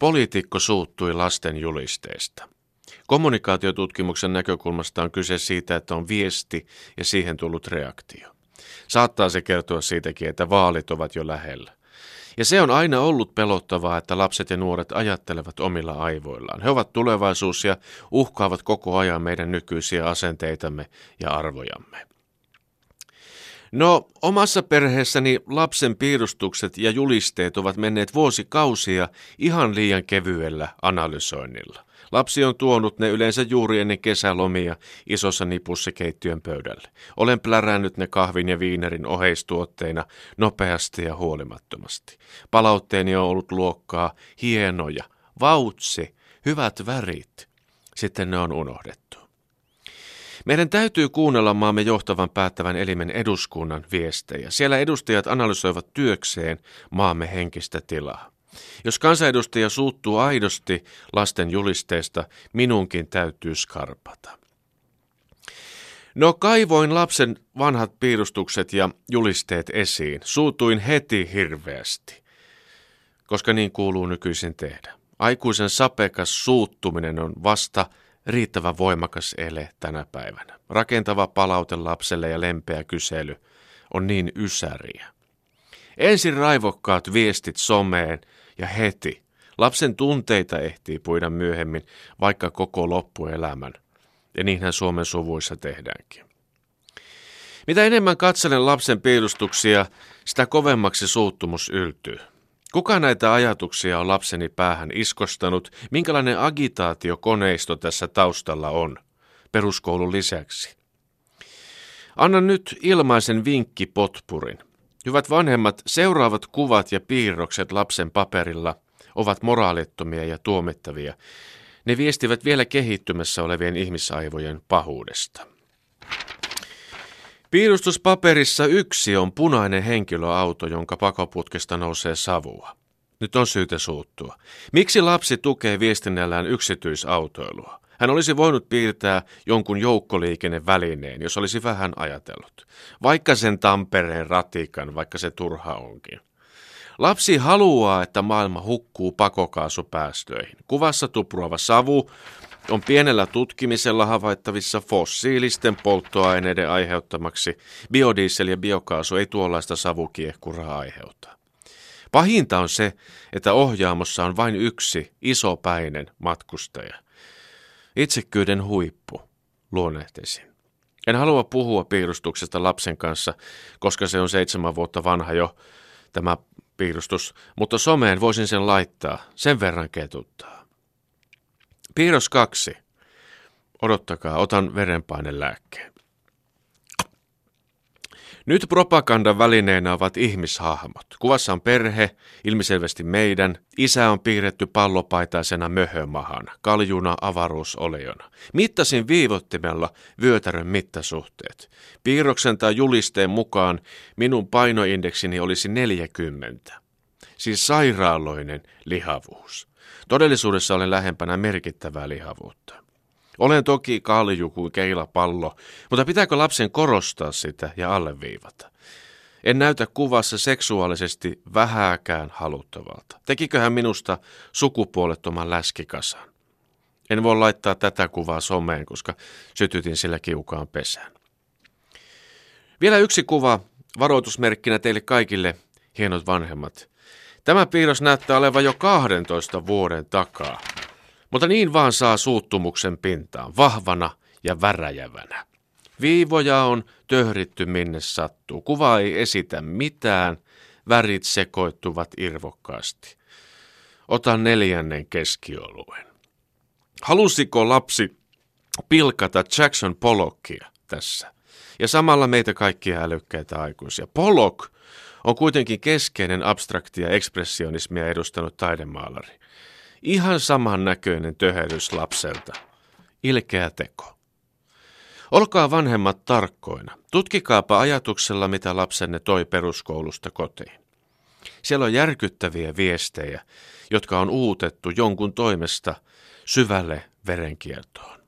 Poliitikko suuttui lasten julisteesta. Kommunikaatiotutkimuksen näkökulmasta on kyse siitä, että on viesti ja siihen tullut reaktio. Saattaa se kertoa siitäkin, että vaalit ovat jo lähellä. Ja se on aina ollut pelottavaa, että lapset ja nuoret ajattelevat omilla aivoillaan. He ovat tulevaisuus ja uhkaavat koko ajan meidän nykyisiä asenteitamme ja arvojamme. No, omassa perheessäni lapsen piirustukset ja julisteet ovat menneet vuosikausia ihan liian kevyellä analysoinnilla. Lapsi on tuonut ne yleensä juuri ennen kesälomia isossa nipussa keittiön pöydälle. Olen plärännyt ne kahvin ja viinerin oheistuotteina nopeasti ja huolimattomasti. Palautteeni on ollut luokkaa hienoja, vautsi, hyvät värit. Sitten ne on unohdettu. Meidän täytyy kuunnella maamme johtavan päättävän elimen eduskunnan viestejä. Siellä edustajat analysoivat työkseen maamme henkistä tilaa. Jos kansanedustaja suuttuu aidosti lasten julisteesta, minunkin täytyy skarpata. No kaivoin lapsen vanhat piirustukset ja julisteet esiin. Suutuin heti hirveästi, koska niin kuuluu nykyisin tehdä. Aikuisen sapekas suuttuminen on vasta riittävän voimakas ele tänä päivänä. Rakentava palaute lapselle ja lempeä kysely on niin ysäriä. Ensin raivokkaat viestit someen ja heti. Lapsen tunteita ehtii puida myöhemmin, vaikka koko loppuelämän. Ja niinhän Suomen suvuissa tehdäänkin. Mitä enemmän katselen lapsen piilustuksia, sitä kovemmaksi suuttumus yltyy. Kuka näitä ajatuksia on lapseni päähän iskostanut? Minkälainen agitaatiokoneisto tässä taustalla on? Peruskoulun lisäksi. Anna nyt ilmaisen vinkki potpurin. Hyvät vanhemmat, seuraavat kuvat ja piirrokset lapsen paperilla ovat moraalittomia ja tuomittavia. Ne viestivät vielä kehittymässä olevien ihmisaivojen pahuudesta. Piirustuspaperissa yksi on punainen henkilöauto, jonka pakoputkesta nousee savua. Nyt on syytä suuttua. Miksi lapsi tukee viestinnällään yksityisautoilua? Hän olisi voinut piirtää jonkun joukkoliikennevälineen, jos olisi vähän ajatellut. Vaikka sen Tampereen ratikan, vaikka se turha onkin. Lapsi haluaa, että maailma hukkuu pakokaasupäästöihin. Kuvassa tupruava savu on pienellä tutkimisella havaittavissa fossiilisten polttoaineiden aiheuttamaksi. Biodiesel ja biokaasu ei tuollaista savukiehkuraa aiheuta. Pahinta on se, että ohjaamossa on vain yksi isopäinen matkustaja. Itsekyyden huippu, luonnehtisin. En halua puhua piirustuksesta lapsen kanssa, koska se on seitsemän vuotta vanha jo, tämä piirustus, mutta someen voisin sen laittaa, sen verran ketuttaa. Piirros kaksi. Odottakaa, otan verenpainelääkkeen. Nyt propagandan välineenä ovat ihmishahmot. Kuvassa on perhe, ilmiselvästi meidän. Isä on piirretty pallopaitaisena möhömahana, kaljuna avaruusoleona. Mittasin viivottimella vyötärön mittasuhteet. Piirroksen tai julisteen mukaan minun painoindeksini olisi 40. Siis sairaaloinen lihavuus. Todellisuudessa olen lähempänä merkittävää lihavuutta. Olen toki kalju kuin keilapallo, mutta pitääkö lapsen korostaa sitä ja alleviivata? En näytä kuvassa seksuaalisesti vähääkään haluttavalta. Tekiköhän minusta sukupuolettoman läskikasan? En voi laittaa tätä kuvaa someen, koska sytytin sillä kiukaan pesään. Vielä yksi kuva varoitusmerkkinä teille kaikille, hienot vanhemmat. Tämä piirros näyttää olevan jo 12 vuoden takaa, mutta niin vaan saa suuttumuksen pintaan, vahvana ja väräjävänä. Viivoja on töhritty minne sattuu. Kuva ei esitä mitään, värit sekoittuvat irvokkaasti. Otan neljännen keskioluen. Halusiko lapsi pilkata Jackson Pollockia tässä? Ja samalla meitä kaikkia älykkäitä aikuisia. Pollock on kuitenkin keskeinen abstraktia ekspressionismia edustanut taidemaalari. Ihan saman näköinen töherys lapselta. Ilkeä teko. Olkaa vanhemmat tarkkoina. Tutkikaapa ajatuksella, mitä lapsenne toi peruskoulusta kotiin. Siellä on järkyttäviä viestejä, jotka on uutettu jonkun toimesta syvälle verenkiertoon.